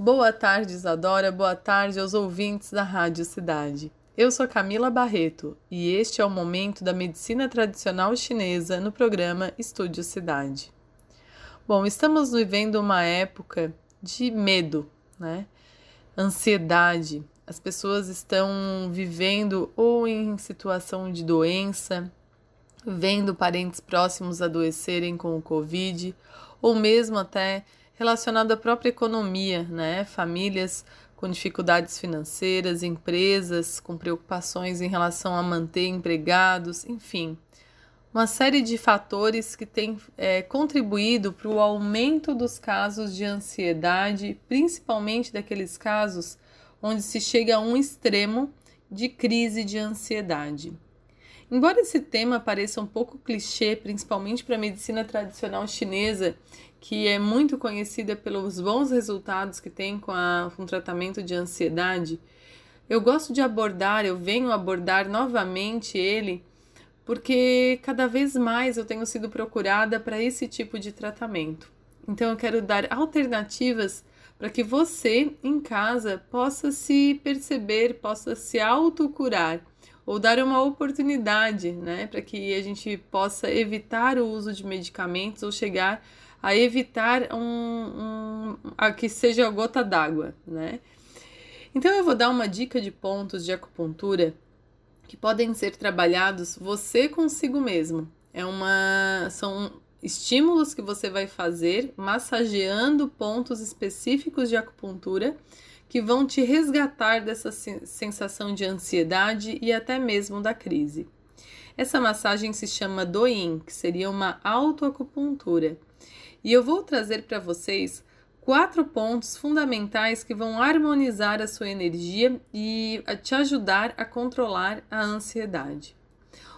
Boa tarde, Isadora. Boa tarde aos ouvintes da Rádio Cidade. Eu sou Camila Barreto e este é o momento da medicina tradicional chinesa no programa Estúdio Cidade. Bom, estamos vivendo uma época de medo, né? Ansiedade. As pessoas estão vivendo ou em situação de doença, vendo parentes próximos adoecerem com o Covid, ou mesmo até relacionado à própria economia, né? Famílias com dificuldades financeiras, empresas com preocupações em relação a manter empregados, enfim, uma série de fatores que têm é, contribuído para o aumento dos casos de ansiedade, principalmente daqueles casos onde se chega a um extremo de crise de ansiedade. Embora esse tema pareça um pouco clichê, principalmente para a medicina tradicional chinesa, que é muito conhecida pelos bons resultados que tem com, a, com o tratamento de ansiedade, eu gosto de abordar, eu venho abordar novamente ele, porque cada vez mais eu tenho sido procurada para esse tipo de tratamento. Então eu quero dar alternativas para que você em casa possa se perceber, possa se autocurar ou dar uma oportunidade, né, para que a gente possa evitar o uso de medicamentos ou chegar a evitar um, um a que seja a gota d'água, né? Então eu vou dar uma dica de pontos de acupuntura que podem ser trabalhados você consigo mesmo. É uma são estímulos que você vai fazer massageando pontos específicos de acupuntura que vão te resgatar dessa sensação de ansiedade e até mesmo da crise. Essa massagem se chama Doin, que seria uma autoacupuntura. E eu vou trazer para vocês quatro pontos fundamentais que vão harmonizar a sua energia e te ajudar a controlar a ansiedade.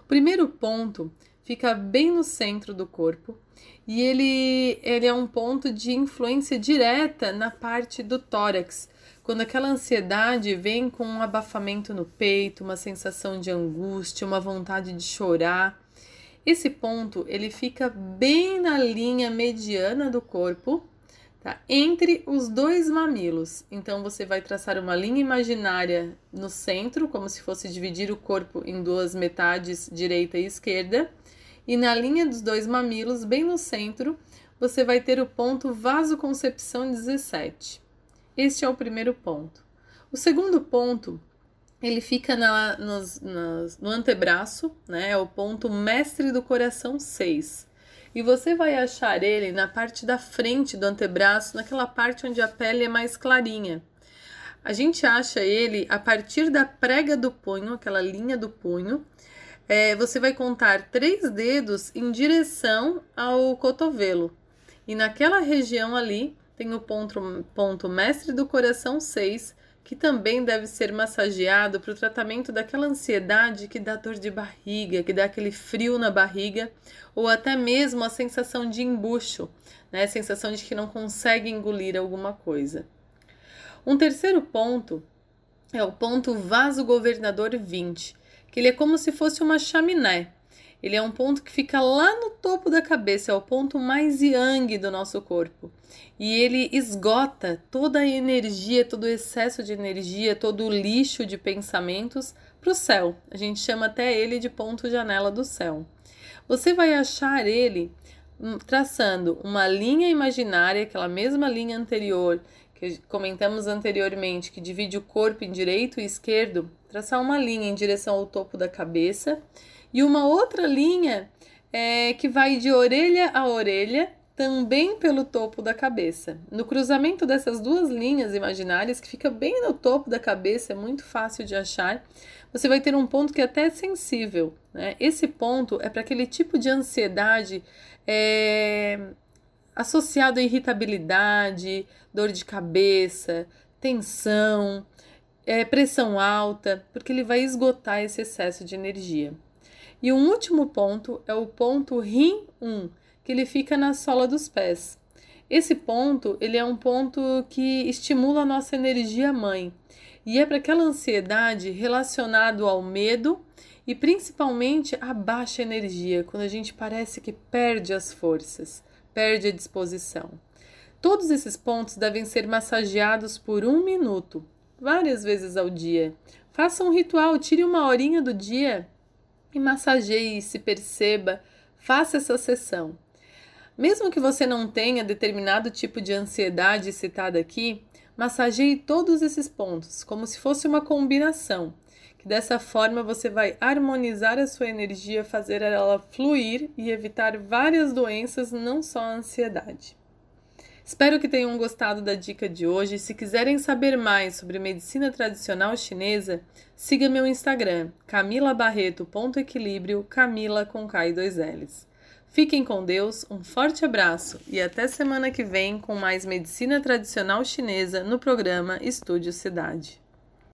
O primeiro ponto fica bem no centro do corpo e ele, ele é um ponto de influência direta na parte do tórax, quando aquela ansiedade vem com um abafamento no peito, uma sensação de angústia, uma vontade de chorar. Esse ponto ele fica bem na linha mediana do corpo, tá? Entre os dois mamilos. Então você vai traçar uma linha imaginária no centro, como se fosse dividir o corpo em duas metades, direita e esquerda. E na linha dos dois mamilos, bem no centro, você vai ter o ponto vasoconcepção 17. Este é o primeiro ponto. O segundo ponto, ele fica na, nos, no antebraço, né? É o ponto mestre do coração 6. E você vai achar ele na parte da frente do antebraço, naquela parte onde a pele é mais clarinha. A gente acha ele a partir da prega do punho, aquela linha do punho. É, você vai contar três dedos em direção ao cotovelo. E naquela região ali tem o ponto, ponto mestre do coração 6, que também deve ser massageado para o tratamento daquela ansiedade que dá dor de barriga, que dá aquele frio na barriga, ou até mesmo a sensação de embucho, né? A sensação de que não consegue engolir alguma coisa. Um terceiro ponto é o ponto vaso governador 20, que ele é como se fosse uma chaminé. Ele é um ponto que fica lá no topo da cabeça, é o ponto mais yang do nosso corpo. E ele esgota toda a energia, todo o excesso de energia, todo o lixo de pensamentos para o céu. A gente chama até ele de ponto janela do céu. Você vai achar ele hum, traçando uma linha imaginária, aquela mesma linha anterior que comentamos anteriormente, que divide o corpo em direito e esquerdo, traçar uma linha em direção ao topo da cabeça e uma outra linha é, que vai de orelha a orelha, também pelo topo da cabeça. No cruzamento dessas duas linhas imaginárias, que fica bem no topo da cabeça, é muito fácil de achar, você vai ter um ponto que é até sensível. Né? Esse ponto é para aquele tipo de ansiedade é, associado a irritabilidade, dor de cabeça, tensão, é, pressão alta, porque ele vai esgotar esse excesso de energia. E um último ponto é o ponto Rim 1, que ele fica na sola dos pés. Esse ponto, ele é um ponto que estimula a nossa energia mãe e é para aquela ansiedade relacionado ao medo e principalmente a baixa energia, quando a gente parece que perde as forças, perde a disposição. Todos esses pontos devem ser massageados por um minuto, várias vezes ao dia. Faça um ritual, tire uma horinha do dia e massageie se perceba. Faça essa sessão. Mesmo que você não tenha determinado tipo de ansiedade citada aqui, massageie todos esses pontos, como se fosse uma combinação, que dessa forma você vai harmonizar a sua energia, fazer ela fluir e evitar várias doenças, não só a ansiedade. Espero que tenham gostado da dica de hoje. Se quiserem saber mais sobre medicina tradicional chinesa, siga meu Instagram, camilabarreto.equilíbrio, Camila com K e dois L's. Fiquem com Deus, um forte abraço e até semana que vem com mais medicina tradicional chinesa no programa Estúdio Cidade.